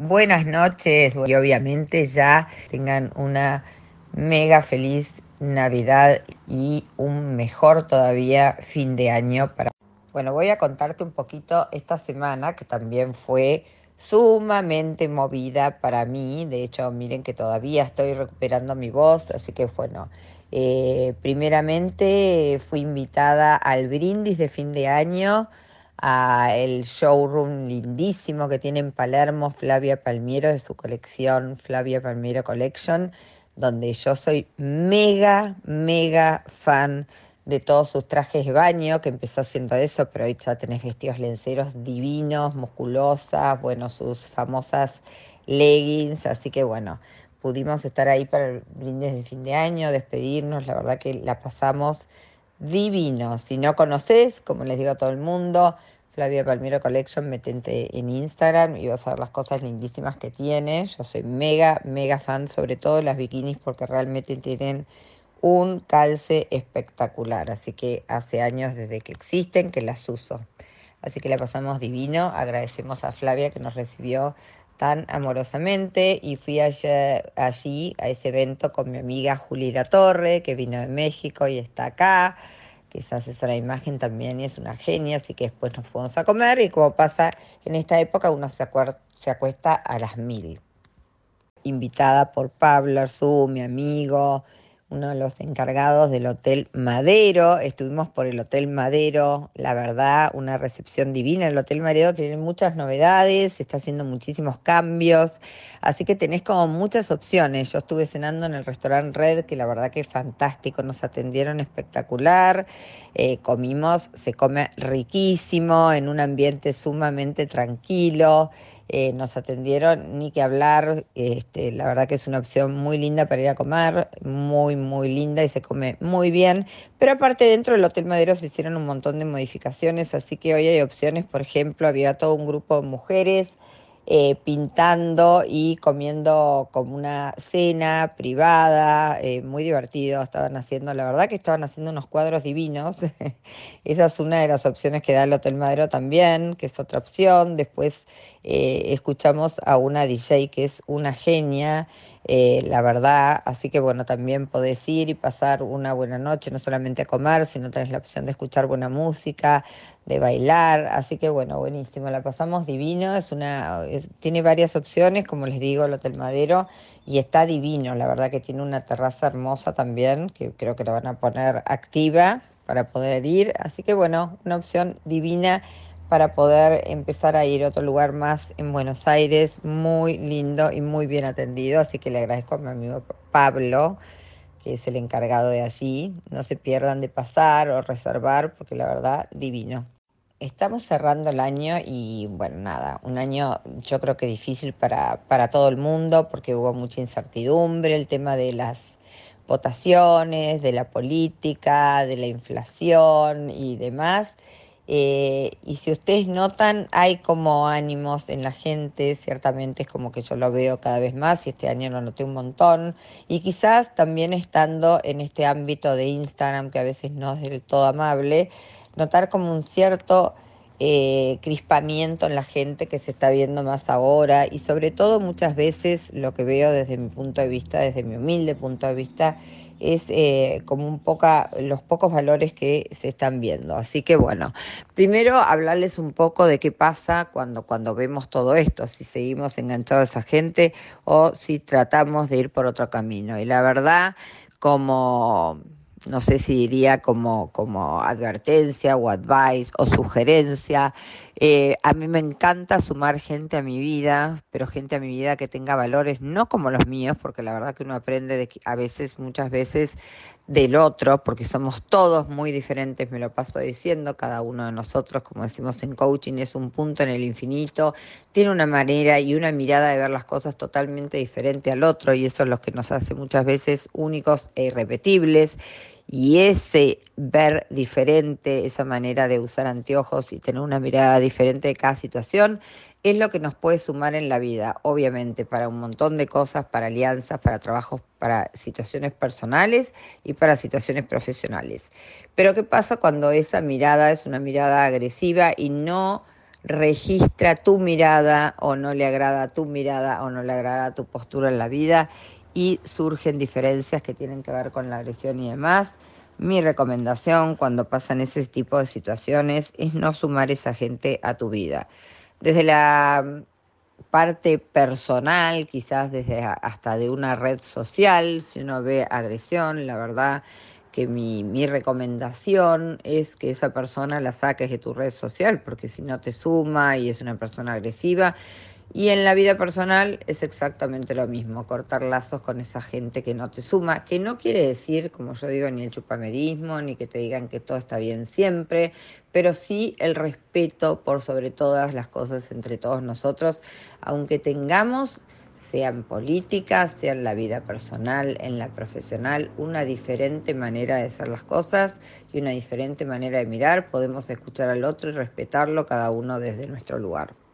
Buenas noches y obviamente ya tengan una mega feliz Navidad y un mejor todavía fin de año para... Bueno, voy a contarte un poquito esta semana que también fue sumamente movida para mí. De hecho, miren que todavía estoy recuperando mi voz, así que bueno, eh, primeramente fui invitada al brindis de fin de año, a el showroom lindísimo que tiene en Palermo Flavia Palmiero de su colección Flavia Palmiero Collection, donde yo soy mega, mega fan de todos sus trajes de baño, que empezó haciendo eso, pero hoy ya tenés vestidos lenceros divinos, musculosas, bueno, sus famosas leggings, así que bueno, pudimos estar ahí para el brindis de fin de año, despedirnos, la verdad que la pasamos divino. Si no conoces, como les digo a todo el mundo, Flavia Palmiro Collection, metente en Instagram y vas a ver las cosas lindísimas que tiene. Yo soy mega, mega fan, sobre todo las bikinis, porque realmente tienen un calce espectacular. Así que hace años desde que existen que las uso. Así que la pasamos divino. Agradecemos a Flavia que nos recibió tan amorosamente y fui allí, allí a ese evento con mi amiga Julia Torre, que vino de México y está acá, que es asesora de imagen también y es una genia, así que después nos fuimos a comer y como pasa en esta época uno se, se acuesta a las mil. Invitada por Pablo Arzú, mi amigo, uno de los encargados del Hotel Madero. Estuvimos por el Hotel Madero, la verdad, una recepción divina. El Hotel Madero tiene muchas novedades, está haciendo muchísimos cambios, así que tenés como muchas opciones. Yo estuve cenando en el restaurante Red, que la verdad que es fantástico, nos atendieron espectacular, eh, comimos, se come riquísimo, en un ambiente sumamente tranquilo. Eh, nos atendieron, ni que hablar, este, la verdad que es una opción muy linda para ir a comer, muy, muy linda y se come muy bien, pero aparte dentro del Hotel Madero se hicieron un montón de modificaciones, así que hoy hay opciones, por ejemplo, había todo un grupo de mujeres eh, pintando y comiendo como una cena privada, eh, muy divertido, estaban haciendo, la verdad que estaban haciendo unos cuadros divinos, esa es una de las opciones que da el Hotel Madero también, que es otra opción, después eh, escuchamos a una DJ que es una genia, la verdad, así que bueno, también podés ir y pasar una buena noche, no solamente a comer, sino tenés la opción de escuchar buena música, de bailar, así que bueno, buenísimo, la pasamos divino, es una, tiene varias opciones, como les digo, el Hotel Madero, y está divino, la verdad que tiene una terraza hermosa también, que creo que la van a poner activa para poder ir, así que bueno, una opción divina para poder empezar a ir a otro lugar más en Buenos Aires, muy lindo y muy bien atendido, así que le agradezco a mi amigo Pablo, que es el encargado de allí, no se pierdan de pasar o reservar, porque la verdad, divino. Estamos cerrando el año y bueno, nada, un año yo creo que difícil para, para todo el mundo porque hubo mucha incertidumbre, el tema de las votaciones, de la política, de la inflación y demás. Eh, y si ustedes notan, hay como ánimos en la gente, ciertamente es como que yo lo veo cada vez más y este año lo noté un montón. Y quizás también estando en este ámbito de Instagram, que a veces no es del todo amable, notar como un cierto eh, crispamiento en la gente que se está viendo más ahora y sobre todo muchas veces lo que veo desde mi punto de vista, desde mi humilde punto de vista, es eh, como un poca, los pocos valores que se están viendo. Así que bueno, primero hablarles un poco de qué pasa cuando, cuando vemos todo esto, si seguimos enganchados a esa gente o si tratamos de ir por otro camino. Y la verdad, como no sé si diría como, como advertencia o advice o sugerencia. Eh, a mí me encanta sumar gente a mi vida, pero gente a mi vida que tenga valores no como los míos, porque la verdad que uno aprende de, a veces, muchas veces, del otro, porque somos todos muy diferentes, me lo paso diciendo, cada uno de nosotros, como decimos en coaching, es un punto en el infinito, tiene una manera y una mirada de ver las cosas totalmente diferente al otro, y eso es lo que nos hace muchas veces únicos e irrepetibles. Y ese ver diferente, esa manera de usar anteojos y tener una mirada diferente de cada situación, es lo que nos puede sumar en la vida, obviamente, para un montón de cosas, para alianzas, para trabajos, para situaciones personales y para situaciones profesionales. Pero ¿qué pasa cuando esa mirada es una mirada agresiva y no registra tu mirada o no le agrada tu mirada o no le agrada tu postura en la vida y surgen diferencias que tienen que ver con la agresión y demás. Mi recomendación cuando pasan ese tipo de situaciones es no sumar esa gente a tu vida. Desde la parte personal, quizás desde hasta de una red social, si uno ve agresión, la verdad que mi, mi, recomendación es que esa persona la saques de tu red social, porque si no te suma y es una persona agresiva, y en la vida personal es exactamente lo mismo, cortar lazos con esa gente que no te suma, que no quiere decir, como yo digo, ni el chupamerismo, ni que te digan que todo está bien siempre, pero sí el respeto por sobre todas las cosas entre todos nosotros, aunque tengamos, sea en política, sea en la vida personal, en la profesional, una diferente manera de hacer las cosas y una diferente manera de mirar, podemos escuchar al otro y respetarlo cada uno desde nuestro lugar.